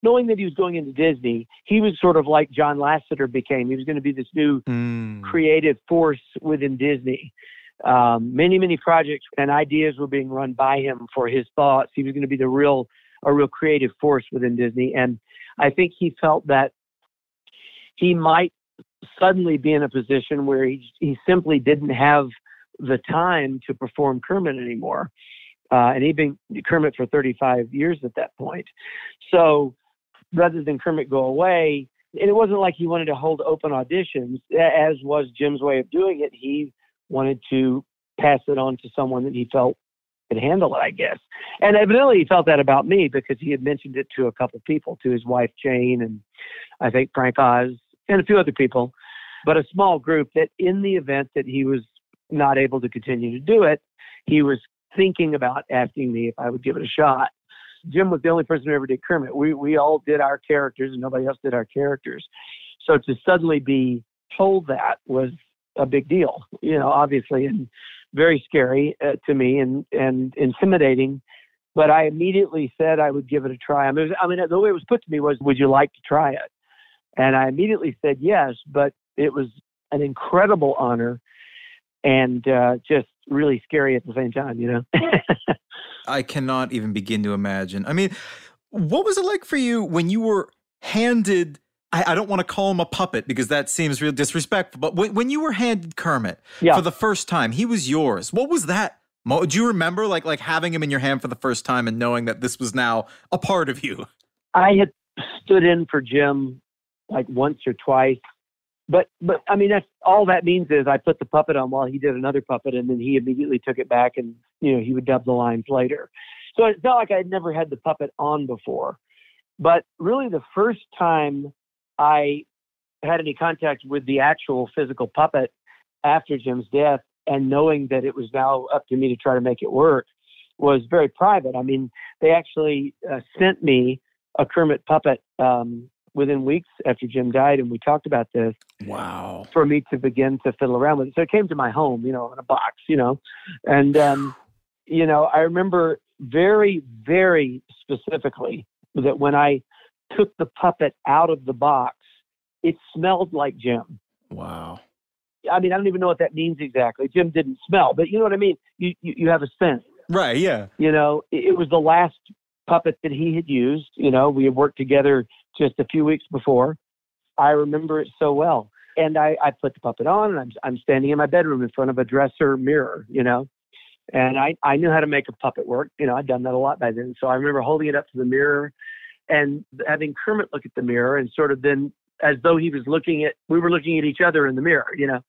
knowing that he was going into Disney, he was sort of like John Lasseter became. He was going to be this new mm. creative force within Disney. Um, many, many projects and ideas were being run by him for his thoughts. He was going to be the real, a real creative force within Disney. And I think he felt that he might suddenly be in a position where he, he simply didn't have the time to perform Kermit anymore. Uh, and he'd been Kermit for 35 years at that point. So rather than Kermit go away. And it wasn't like he wanted to hold open auditions, as was Jim's way of doing it. He wanted to pass it on to someone that he felt could handle it, I guess. And evidently he felt that about me because he had mentioned it to a couple of people, to his wife Jane and I think Frank Oz and a few other people, but a small group that in the event that he was not able to continue to do it, he was thinking about asking me if I would give it a shot. Jim was the only person who ever did Kermit. We we all did our characters, and nobody else did our characters. So to suddenly be told that was a big deal, you know, obviously, and very scary uh, to me and and intimidating. But I immediately said I would give it a try. I mean, was, I mean, the way it was put to me was, "Would you like to try it?" And I immediately said yes. But it was an incredible honor and uh, just really scary at the same time, you know. [laughs] I cannot even begin to imagine. I mean, what was it like for you when you were handed? I, I don't want to call him a puppet because that seems real disrespectful. But when, when you were handed Kermit yeah. for the first time, he was yours. What was that? Do you remember like like having him in your hand for the first time and knowing that this was now a part of you? I had stood in for Jim like once or twice but but I mean that's all that means is I put the puppet on while he did another puppet and then he immediately took it back and you know he would dub the lines later. So it felt like I'd never had the puppet on before. But really the first time I had any contact with the actual physical puppet after Jim's death and knowing that it was now up to me to try to make it work was very private. I mean, they actually uh, sent me a Kermit puppet um, within weeks after Jim died, and we talked about this. Wow. For me to begin to fiddle around with it. So it came to my home, you know, in a box, you know. And, um, you know, I remember very, very specifically that when I took the puppet out of the box, it smelled like Jim. Wow. I mean, I don't even know what that means exactly. Jim didn't smell, but you know what I mean? You, you, you have a sense. Right, yeah. You know, it, it was the last puppet that he had used. You know, we had worked together just a few weeks before. I remember it so well. And I, I put the puppet on and I'm, I'm standing in my bedroom in front of a dresser mirror, you know, and I, I knew how to make a puppet work. You know, I'd done that a lot by then. So I remember holding it up to the mirror and having Kermit look at the mirror and sort of then as though he was looking at, we were looking at each other in the mirror, you know,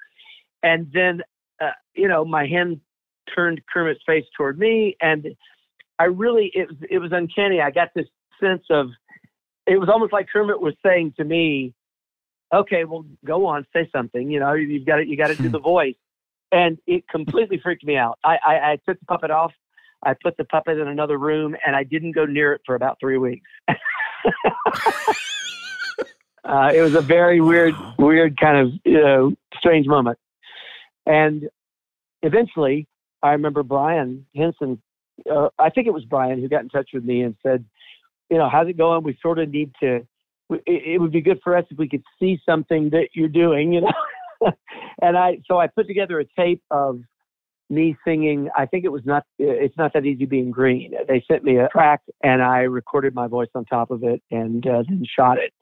and then, uh, you know, my hand turned Kermit's face toward me and I really, it was, it was uncanny. I got this sense of, it was almost like Kermit was saying to me, "Okay, well, go on, say something. You know, you've got to you got to do the voice." And it completely freaked me out. I, I, I took the puppet off. I put the puppet in another room, and I didn't go near it for about three weeks. [laughs] uh, it was a very weird, weird kind of you know strange moment. And eventually, I remember Brian Henson uh, I think it was Brian who got in touch with me and said, you know, how's it going? We sort of need to. It, would be good for us if we could see something that you're doing, you know. [laughs] and I so I put together a tape of me singing. I think it was not. It's not that easy being green. They sent me a track, and I recorded my voice on top of it, and uh, then shot it.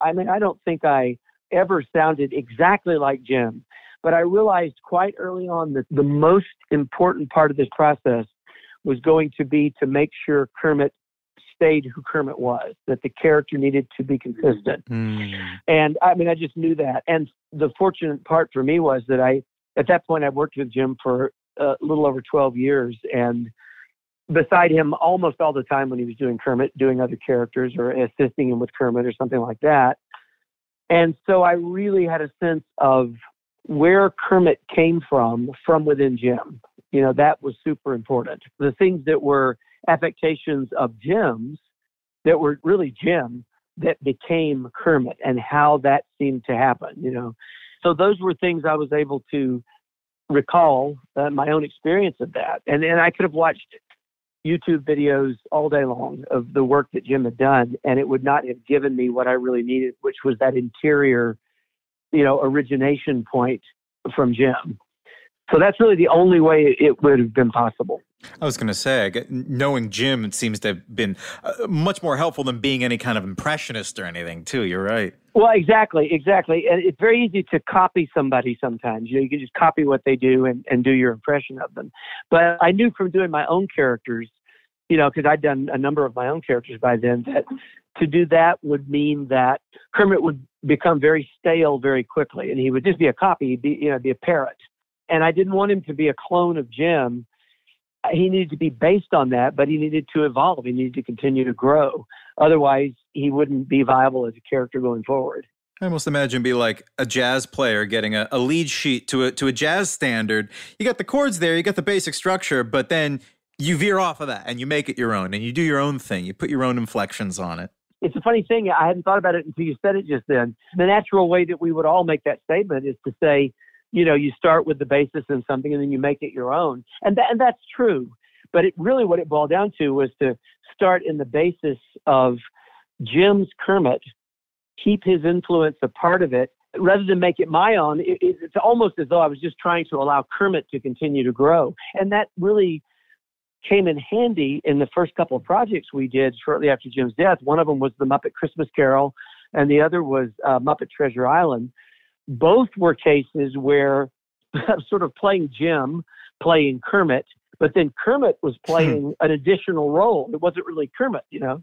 I mean, I don't think I ever sounded exactly like Jim, but I realized quite early on that the most important part of this process was going to be to make sure Kermit stayed who Kermit was, that the character needed to be consistent. Mm. And I mean, I just knew that. And the fortunate part for me was that I, at that point, I worked with Jim for a little over 12 years. And beside him, almost all the time when he was doing Kermit, doing other characters or assisting him with Kermit or something like that. And so I really had a sense of where Kermit came from from within Jim. You know, that was super important. The things that were affectations of Jim's that were really Jim that became Kermit and how that seemed to happen, you know. So those were things I was able to recall uh, my own experience of that. And then I could have watched YouTube videos all day long of the work that Jim had done, and it would not have given me what I really needed, which was that interior, you know, origination point from Jim. So that's really the only way it would have been possible. I was going to say, knowing Jim it seems to have been uh, much more helpful than being any kind of impressionist or anything, too. You're right. Well, exactly, exactly. And it's very easy to copy somebody sometimes. You know, you can just copy what they do and, and do your impression of them. But I knew from doing my own characters, you know, because I'd done a number of my own characters by then, that to do that would mean that Kermit would become very stale very quickly, and he would just be a copy, he'd be, you know, be a parrot. And I didn't want him to be a clone of Jim he needed to be based on that, but he needed to evolve. He needed to continue to grow. Otherwise, he wouldn't be viable as a character going forward. I almost imagine be like a jazz player getting a, a lead sheet to a to a jazz standard. You got the chords there, you got the basic structure, but then you veer off of that and you make it your own and you do your own thing. You put your own inflections on it. It's a funny thing. I hadn't thought about it until you said it just then. The natural way that we would all make that statement is to say, you know, you start with the basis in something and then you make it your own. And that, and that's true. But it really what it boiled down to was to start in the basis of Jim's Kermit, keep his influence a part of it, rather than make it my own. It, it's almost as though I was just trying to allow Kermit to continue to grow. And that really came in handy in the first couple of projects we did shortly after Jim's death. One of them was the Muppet Christmas Carol, and the other was uh, Muppet Treasure Island both were cases where [laughs] sort of playing Jim, playing Kermit, but then Kermit was hmm. playing an additional role. It wasn't really Kermit, you know.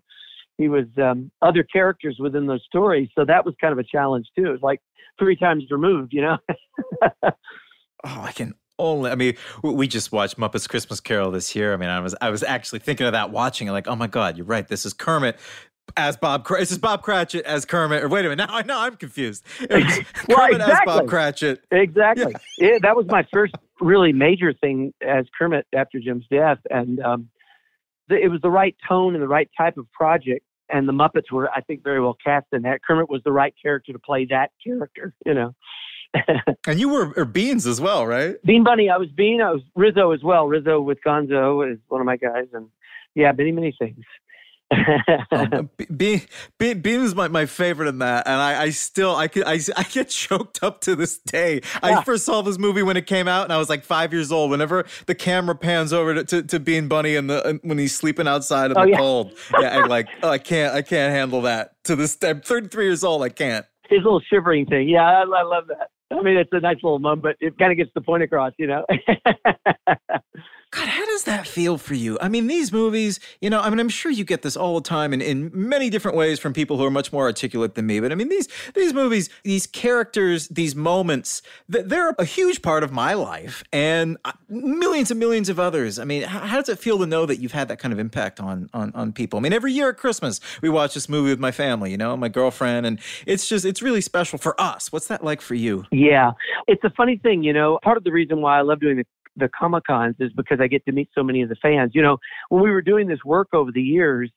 He was um, other characters within those stories, so that was kind of a challenge too. It was like three times removed, you know. [laughs] oh, I can only. I mean, we just watched Muppets Christmas Carol this year. I mean, I was I was actually thinking of that watching it, like, oh my god, you're right. This is Kermit as Bob. This is Bob Cratchit as Kermit. Or wait a minute, now I know I'm confused. [laughs] well, Kermit exactly. as Bob Cratchit. Exactly. Yeah. [laughs] that was my first really major thing as Kermit after Jim's death, and um, the, it was the right tone and the right type of project. And the Muppets were, I think, very well cast in that. Kermit was the right character to play that character. You know. [laughs] and you were Beans as well, right? Bean Bunny. I was Bean. I was Rizzo as well. Rizzo with Gonzo is one of my guys, and yeah, many many things um, Bean, Bean, Bean is my, my favorite in that, and I, I still I, I, I get choked up to this day. Yeah. I first saw this movie when it came out, and I was like five years old. Whenever the camera pans over to, to, to Bean Bunny and the when he's sleeping outside in oh, the yeah. cold, yeah, I'm like oh, [laughs] I can't I can't handle that. To this, I'm 33 years old. I can't. His little shivering thing, yeah, I, I love that. I mean, it's a nice little moment, but it kind of gets the point across, you know. [laughs] God, how does that feel for you? I mean, these movies, you know, I mean, I'm sure you get this all the time in, in many different ways from people who are much more articulate than me. But I mean, these these movies, these characters, these moments, they're a huge part of my life and uh, millions and millions of others. I mean, how, does it feel to know that you've had that kind of impact on, on on people? I mean, every year at Christmas, we watch this movie with my family, you know, my girlfriend, and it's just it's really special for us. What's that like for you? Yeah, it's a funny thing, you know. Part of the reason why I love doing the the Comic Cons is because I get to meet so many of the fans. You know, when we were doing this work over the years,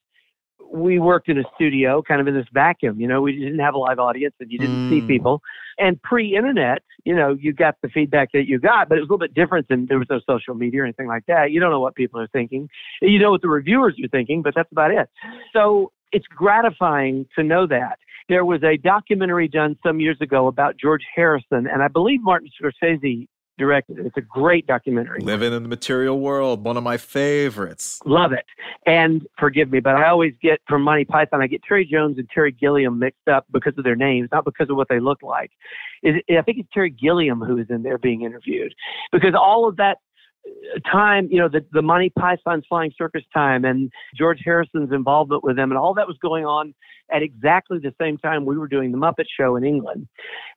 we worked in a studio, kind of in this vacuum. You know, we didn't have a live audience, and you didn't mm. see people. And pre-internet, you know, you got the feedback that you got, but it was a little bit different than there was no social media or anything like that. You don't know what people are thinking. You know what the reviewers are thinking, but that's about it. So it's gratifying to know that. There was a documentary done some years ago about George Harrison, and I believe Martin Scorsese directed it. It's a great documentary. Living in the material world, one of my favorites. Love it. And forgive me, but I always get from Monty Python, I get Terry Jones and Terry Gilliam mixed up because of their names, not because of what they look like. I think it's Terry Gilliam who is in there being interviewed because all of that uh, time, you know, the, the Monty Python's Flying Circus time and George Harrison's involvement with them and all that was going on at exactly the same time we were doing the Muppet Show in England.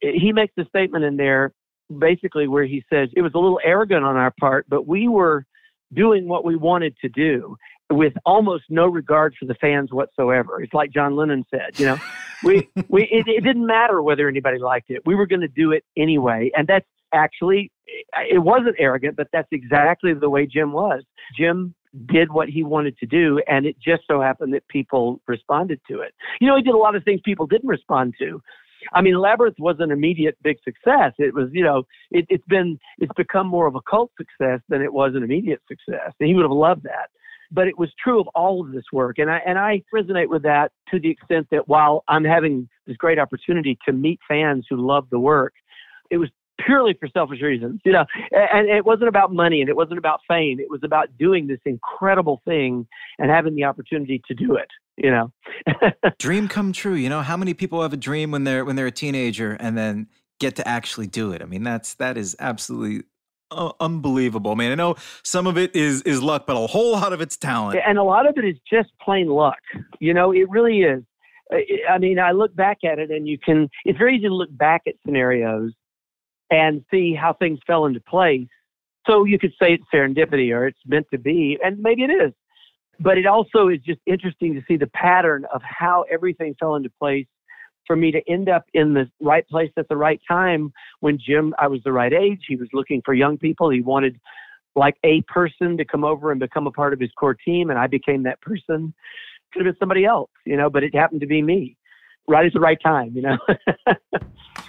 He makes a statement in there basically where he says it was a little arrogant on our part, but we were doing what we wanted to do with almost no regard for the fans whatsoever. It's like John Lennon said, you know, [laughs] we, we, it, it didn't matter whether anybody liked it. We were going to do it anyway. And that's actually, it wasn't arrogant, but that's exactly the way Jim was. Jim did what he wanted to do, and it just so happened that people responded to it. You know, he did a lot of things people didn't respond to. I mean, Labyrinth was an immediate big success. It was, you know, it, it's been, it's become more of a cult success than it was an immediate success. And he would have loved that. But it was true of all of this work. And I, and I resonate with that to the extent that while I'm having this great opportunity to meet fans who love the work, it was purely for selfish reasons, you know, and it wasn't about money and it wasn't about fame. It was about doing this incredible thing and having the opportunity to do it you know. [laughs] Dream come true you know? How many people have a dream when they're when they're a teenager and then get to actually do it? I mean that's that is absolutely uh, unbelievable man. I know some of it is is luck but a whole lot of it's talent. And a lot of it is just plain luck you know? It really is. I mean i look back at it and you can it's very easy to look back at scenarios and see how things fell into place so you could say it's serendipity or it's meant to be and maybe it is but it also is just interesting to see the pattern of how everything fell into place for me to end up in the right place at the right time when Jim, I was the right age. He was looking for young people. He wanted like a person to come over and become a part of his core team, and I became that person. Could have been somebody else, you know, but it happened to be me, right at the right time, you know. [laughs]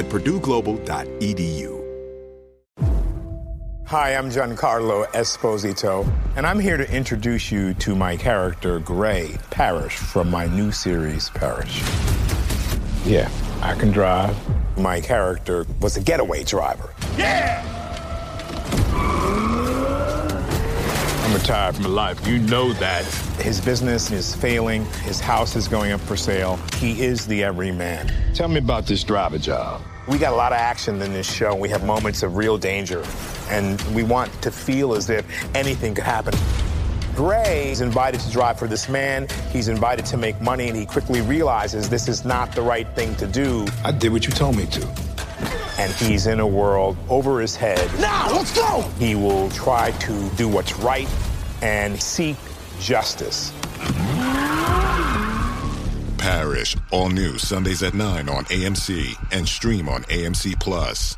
at purdueglobal.edu. Hi, I'm Giancarlo Esposito, and I'm here to introduce you to my character, Gray Parish, from my new series, Parish. Yeah, I can drive. My character was a getaway driver. Yeah! I'm retired from life. You know that. His business is failing. His house is going up for sale. He is the everyman. Tell me about this driver job. We got a lot of action in this show. We have moments of real danger, and we want to feel as if anything could happen. Gray is invited to drive for this man. He's invited to make money, and he quickly realizes this is not the right thing to do. I did what you told me to. And he's in a world over his head. Now, let's go! He will try to do what's right and seek justice. Parish, all new Sundays at 9 on AMC and stream on AMC Plus.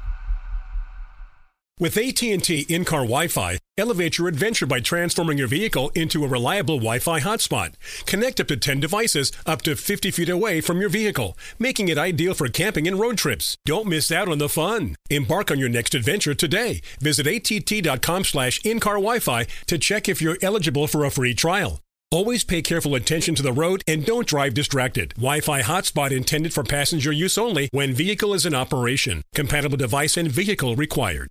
With AT&T in-car Wi-Fi, Elevate your adventure by transforming your vehicle into a reliable Wi Fi hotspot. Connect up to 10 devices up to 50 feet away from your vehicle, making it ideal for camping and road trips. Don't miss out on the fun. Embark on your next adventure today. Visit att.com slash in-car Wi-Fi to check if you're eligible for a free trial. Always pay careful attention to the road and don't drive distracted. Wi-Fi hotspot intended for passenger use only when vehicle is in operation. Compatible device and vehicle required.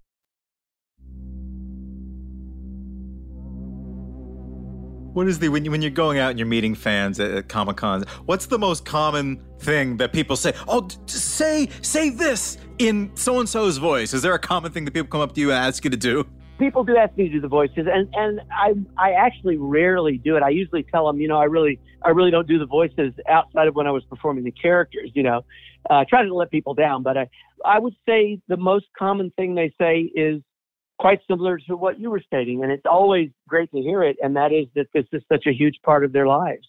What is the when you when you're going out and you're meeting fans at, at Comic Cons? What's the most common thing that people say? Oh, say say this in so and so's voice. Is there a common thing that people come up to you and ask you to do? People do ask me to do the voices, and and I I actually rarely do it. I usually tell them, you know, I really I really don't do the voices outside of when I was performing the characters. You know, uh, trying to let people down. But I I would say the most common thing they say is quite similar to what you were stating. And it's always great to hear it. And that is that this is such a huge part of their lives.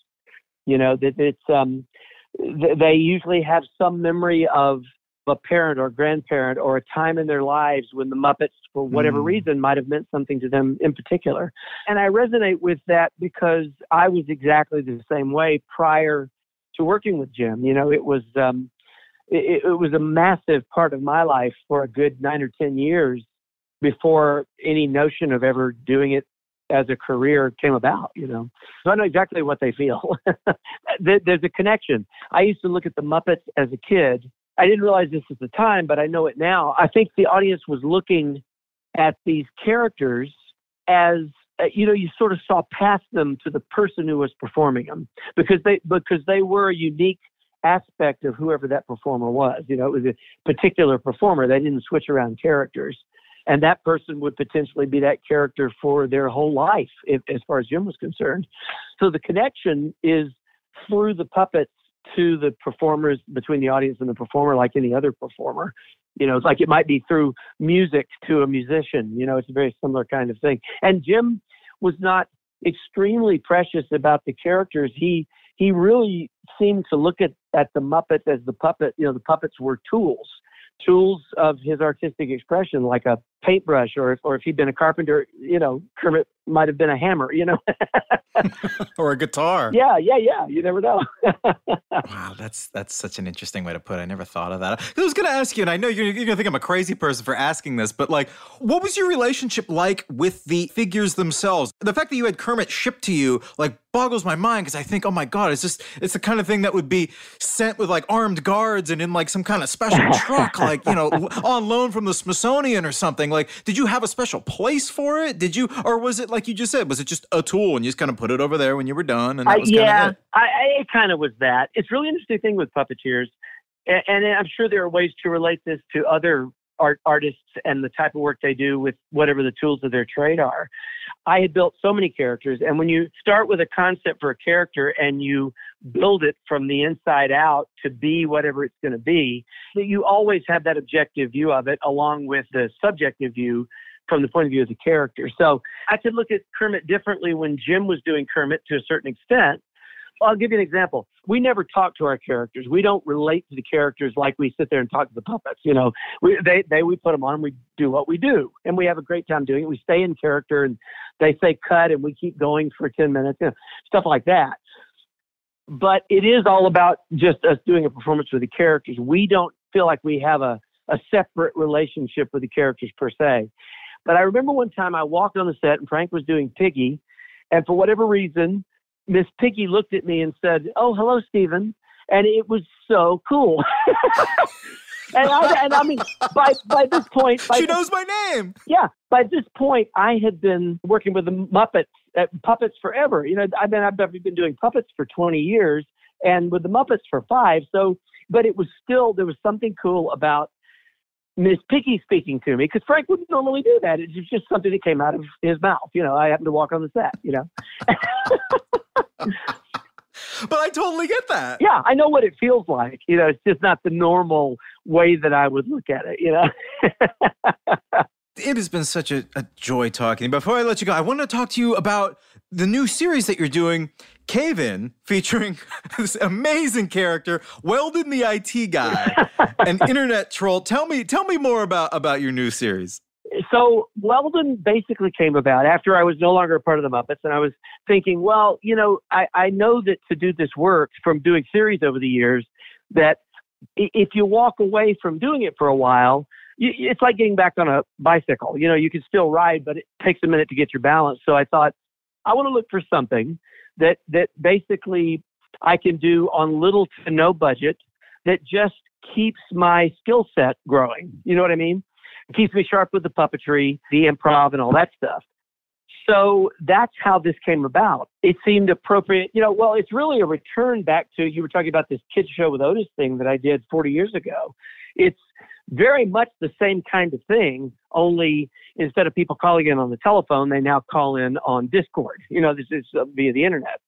You know, that it's, um, they usually have some memory of a parent or grandparent or a time in their lives when the Muppets, for whatever mm. reason, might have meant something to them in particular. And I resonate with that because I was exactly the same way prior to working with Jim. You know, it was, um, it, it was a massive part of my life for a good nine or 10 years before any notion of ever doing it as a career came about, you know. So I know exactly what they feel. [laughs] There's a connection. I used to look at the Muppets as a kid. I didn't realize this at the time, but I know it now. I think the audience was looking at these characters as uh, you know, you sort of saw past them to the person who was performing them because they because they were a unique aspect of whoever that performer was. You know, it was a particular performer. They didn't switch around characters and that person would potentially be that character for their whole life, if, as far as Jim was concerned. So the connection is through the puppets to the performers between the audience and the performer, like any other performer. You know, it's like it might be through music to a musician. You know, it's a very similar kind of thing. And Jim was not extremely precious about the characters. He he really seemed to look at at the Muppets as the puppet. You know, the puppets were tools tools of his artistic expression, like a paintbrush, or or if he'd been a carpenter, you know, Kermit might have been a hammer, you know, [laughs] [laughs] or a guitar. Yeah, yeah, yeah. You never know. [laughs] wow, that's that's such an interesting way to put it. I never thought of that. I was going to ask you, and I know you're, you're going to think I'm a crazy person for asking this, but like, what was your relationship like with the figures themselves? The fact that you had Kermit shipped to you, like, boggles my mind because I think, oh my god, it's just it's the kind of thing that would be sent with like armed guards and in like some kind of special truck, like you know, on loan from the Smithsonian or something. Like, did you have a special place for it? Did you, or was it like you just said, was it just a tool and you just kind of put it over there when you were done? And that was yeah, kind of it? I, I, it kind of was that. It's really interesting thing with puppeteers, and, and I'm sure there are ways to relate this to other art artists and the type of work they do with whatever the tools of their trade are. I had built so many characters, and when you start with a concept for a character and you build it from the inside out to be whatever it's going to be, that you always have that objective view of it along with the subjective view from the point of view of the character. So I could look at Kermit differently when Jim was doing Kermit to a certain extent I'll give you an example. We never talk to our characters. We don't relate to the characters like we sit there and talk to the puppets. You know, we they they we put them on. And we do what we do, and we have a great time doing it. We stay in character, and they say cut, and we keep going for ten minutes, you know, stuff like that. But it is all about just us doing a performance with the characters. We don't feel like we have a a separate relationship with the characters per se. But I remember one time I walked on the set and Frank was doing Piggy, and for whatever reason, Miss Piggy looked at me and said, "Oh, hello, Stephen," and it was so cool. [laughs] and, I, and I mean, by by this point, by she this, knows my name. Yeah, by this point, I had been working with the Muppets, uh, puppets forever. You know, I mean, I've been doing puppets for 20 years, and with the Muppets for five. So, but it was still there was something cool about Miss Piggy speaking to me because Frank wouldn't normally do that. It's just something that came out of his mouth. You know, I happened to walk on the set. You know. [laughs] but I totally get that. Yeah, I know what it feels like. You know, it's just not the normal way that I would look at it. You know. [laughs] it has been such a, a joy talking. Before I let you go, I want to talk to you about the new series that you're doing, Cave In, featuring [laughs] this amazing character, Weldon the IT guy, [laughs] an internet troll. Tell me, tell me more about about your new series. so Weldon basically came about after I was no longer a part of the Muppets, and I was thinking, well, you know, I, I know that to do this work from doing series over the years, that if you walk away from doing it for a while, it's like getting back on a bicycle. You know, you can still ride, but it takes a minute to get your balance. So I thought, I want to look for something that that basically I can do on little to no budget that just keeps my skill set growing. You know what I mean? It keeps me sharp with the puppetry, the improv, and all that stuff. So that's how this came about. It seemed appropriate. You know, well, it's really a return back to you were talking about this kids show with Otis thing that I did 40 years ago. It's very much the same kind of thing, only instead of people calling in on the telephone, they now call in on Discord. You know, this is uh, via the internet.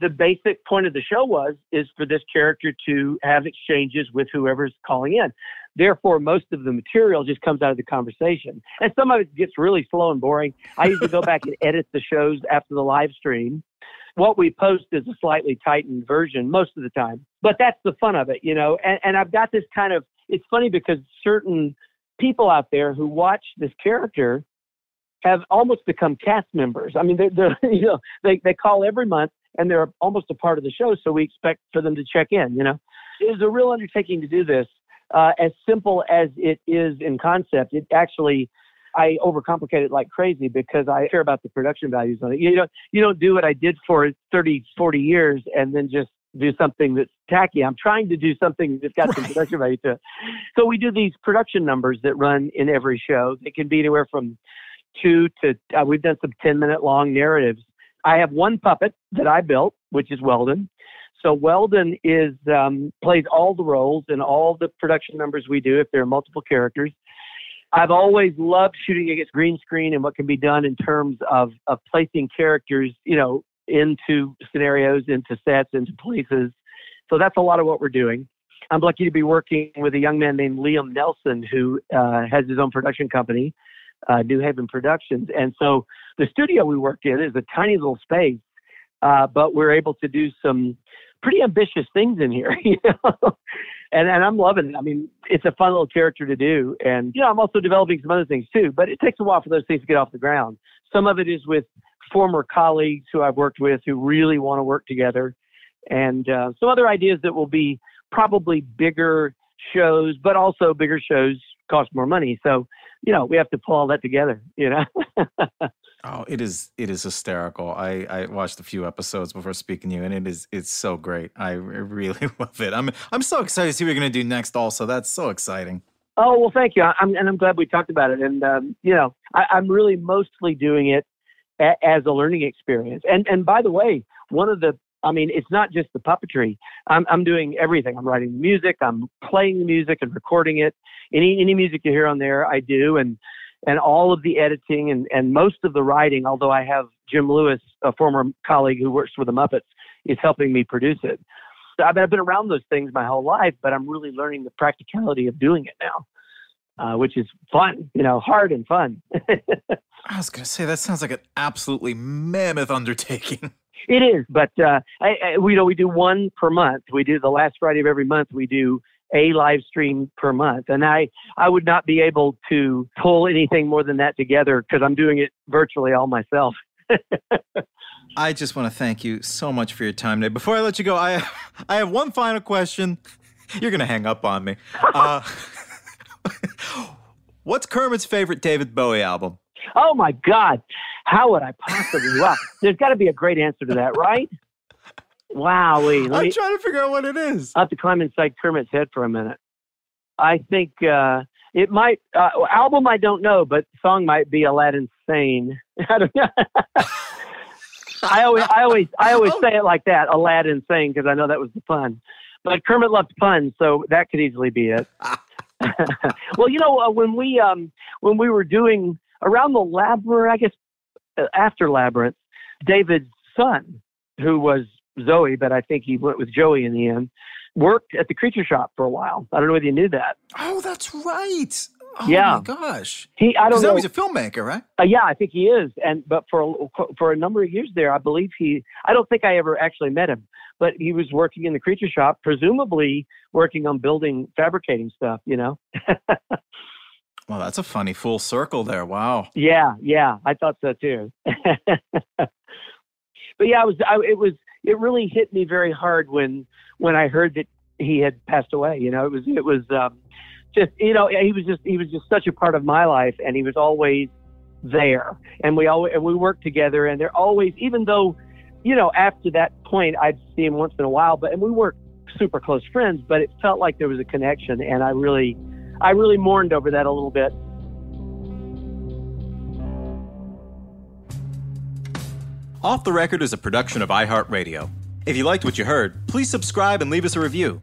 The basic point of the show was is for this character to have exchanges with whoever's calling in. Therefore, most of the material just comes out of the conversation. And some of it gets really slow and boring. I usually go back and edit the shows after the live stream. What we post is a slightly tightened version most of the time. But that's the fun of it, you know. And, and I've got this kind of, it's funny because certain people out there who watch this character have almost become cast members. I mean, they're, they're [laughs] you know, they, they call every month and they're almost a part of the show. So we expect for them to check in, you know. It is a real undertaking to do this uh, as simple as it is in concept, it actually I overcomplicate it like crazy because I care about the production values on it. You don't you don't do what I did for 30, 40 years and then just do something that's tacky. I'm trying to do something that's got right. some production value to it. So we do these production numbers that run in every show. They can be anywhere from two to uh, we've done some 10 minute long narratives. I have one puppet that I built, which is Weldon. So Weldon is um, plays all the roles in all the production numbers we do if there are multiple characters. I've always loved shooting against green screen and what can be done in terms of of placing characters, you know, into scenarios, into sets, into places. So that's a lot of what we're doing. I'm lucky to be working with a young man named Liam Nelson who uh, has his own production company, uh, New Haven Productions. And so the studio we work in is a tiny little space, uh, but we're able to do some pretty ambitious things in here, [laughs] you know. and and I'm loving it. I mean, it's a fun little character to do, and you know, I'm also developing some other things too. But it takes a while for those things to get off the ground. Some of it is with former colleagues who I've worked with who really want to work together, and uh, some other ideas that will be probably bigger shows, but also bigger shows cost more money. So, you know, we have to pull all that together, you know. [laughs] Oh, it is it is hysterical. I I watched a few episodes before speaking to you, and it is it's so great. I really [laughs] love it. I'm I'm so excited to see what you're gonna do next. Also, that's so exciting. Oh well, thank you. I'm and I'm glad we talked about it. And um, you know, I, I'm really mostly doing it a, as a learning experience. And and by the way, one of the I mean, it's not just the puppetry. I'm I'm doing everything. I'm writing music. I'm playing the music and recording it. Any any music you hear on there, I do. And and all of the editing and, and most of the writing, although I have Jim Lewis, a former colleague who works for the Muppets, is helping me produce it. So I've been around those things my whole life, but I'm really learning the practicality of doing it now. Uh, which is fun, you know, hard and fun. [laughs] I was going to say that sounds like an absolutely mammoth undertaking. [laughs] It is, but uh, I, I, we you know we do one per month. We do the last Friday of every month. We do a live stream per month. And I, I would not be able to pull anything more than that together because I'm doing it virtually all myself. [laughs] I just want to thank you so much for your time today. Before I let you go, I, I have one final question. You're going to hang up on me. Uh, [laughs] what's Kermit's favorite David Bowie album? Oh my God. How would I possibly? Well, there's got to be a great answer to that, right? Wow, I'm me, trying to figure out what it is. I have to climb inside Kermit's head for a minute. I think uh, it might uh, album I don't know, but song might be Aladdin Sane. [laughs] I don't know. I always, I always, I always [laughs] say it like that, Aladdin Sane, because I know that was the pun. But Kermit loved puns, so that could easily be it. [laughs] well, you know, uh, when we um, when we were doing around the labyrinth, I guess uh, after labyrinth, David's son, who was Zowie, but I think he went with Joey in the end. Worked at the creature shop for a while. I don't know whether you knew that. Oh, that's right. Oh yeah. my gosh. He I don't know. He's a filmmaker, right? Uh, yeah, I think he is. And but for for a number of years there, I believe he. I don't think I ever actually met him, but he was working in the creature shop, presumably working on building, fabricating stuff. You know. [laughs] Well, that's a funny full circle there. Wow. Yeah, yeah, I thought so too. [laughs] but yeah, I was. I, it was. It really hit me very hard when when I heard that he had passed away. You know, it was. It was um, just. You know, he was just. He was just such a part of my life, and he was always there. And we always and we worked together. And they're always, even though, you know, after that point, I'd see him once in a while. But and we weren't super close friends, but it felt like there was a connection, and I really I really mourned over that a little bit. Off the Record is a production of iHeartRadio. If you liked what you heard, please subscribe and leave us a review.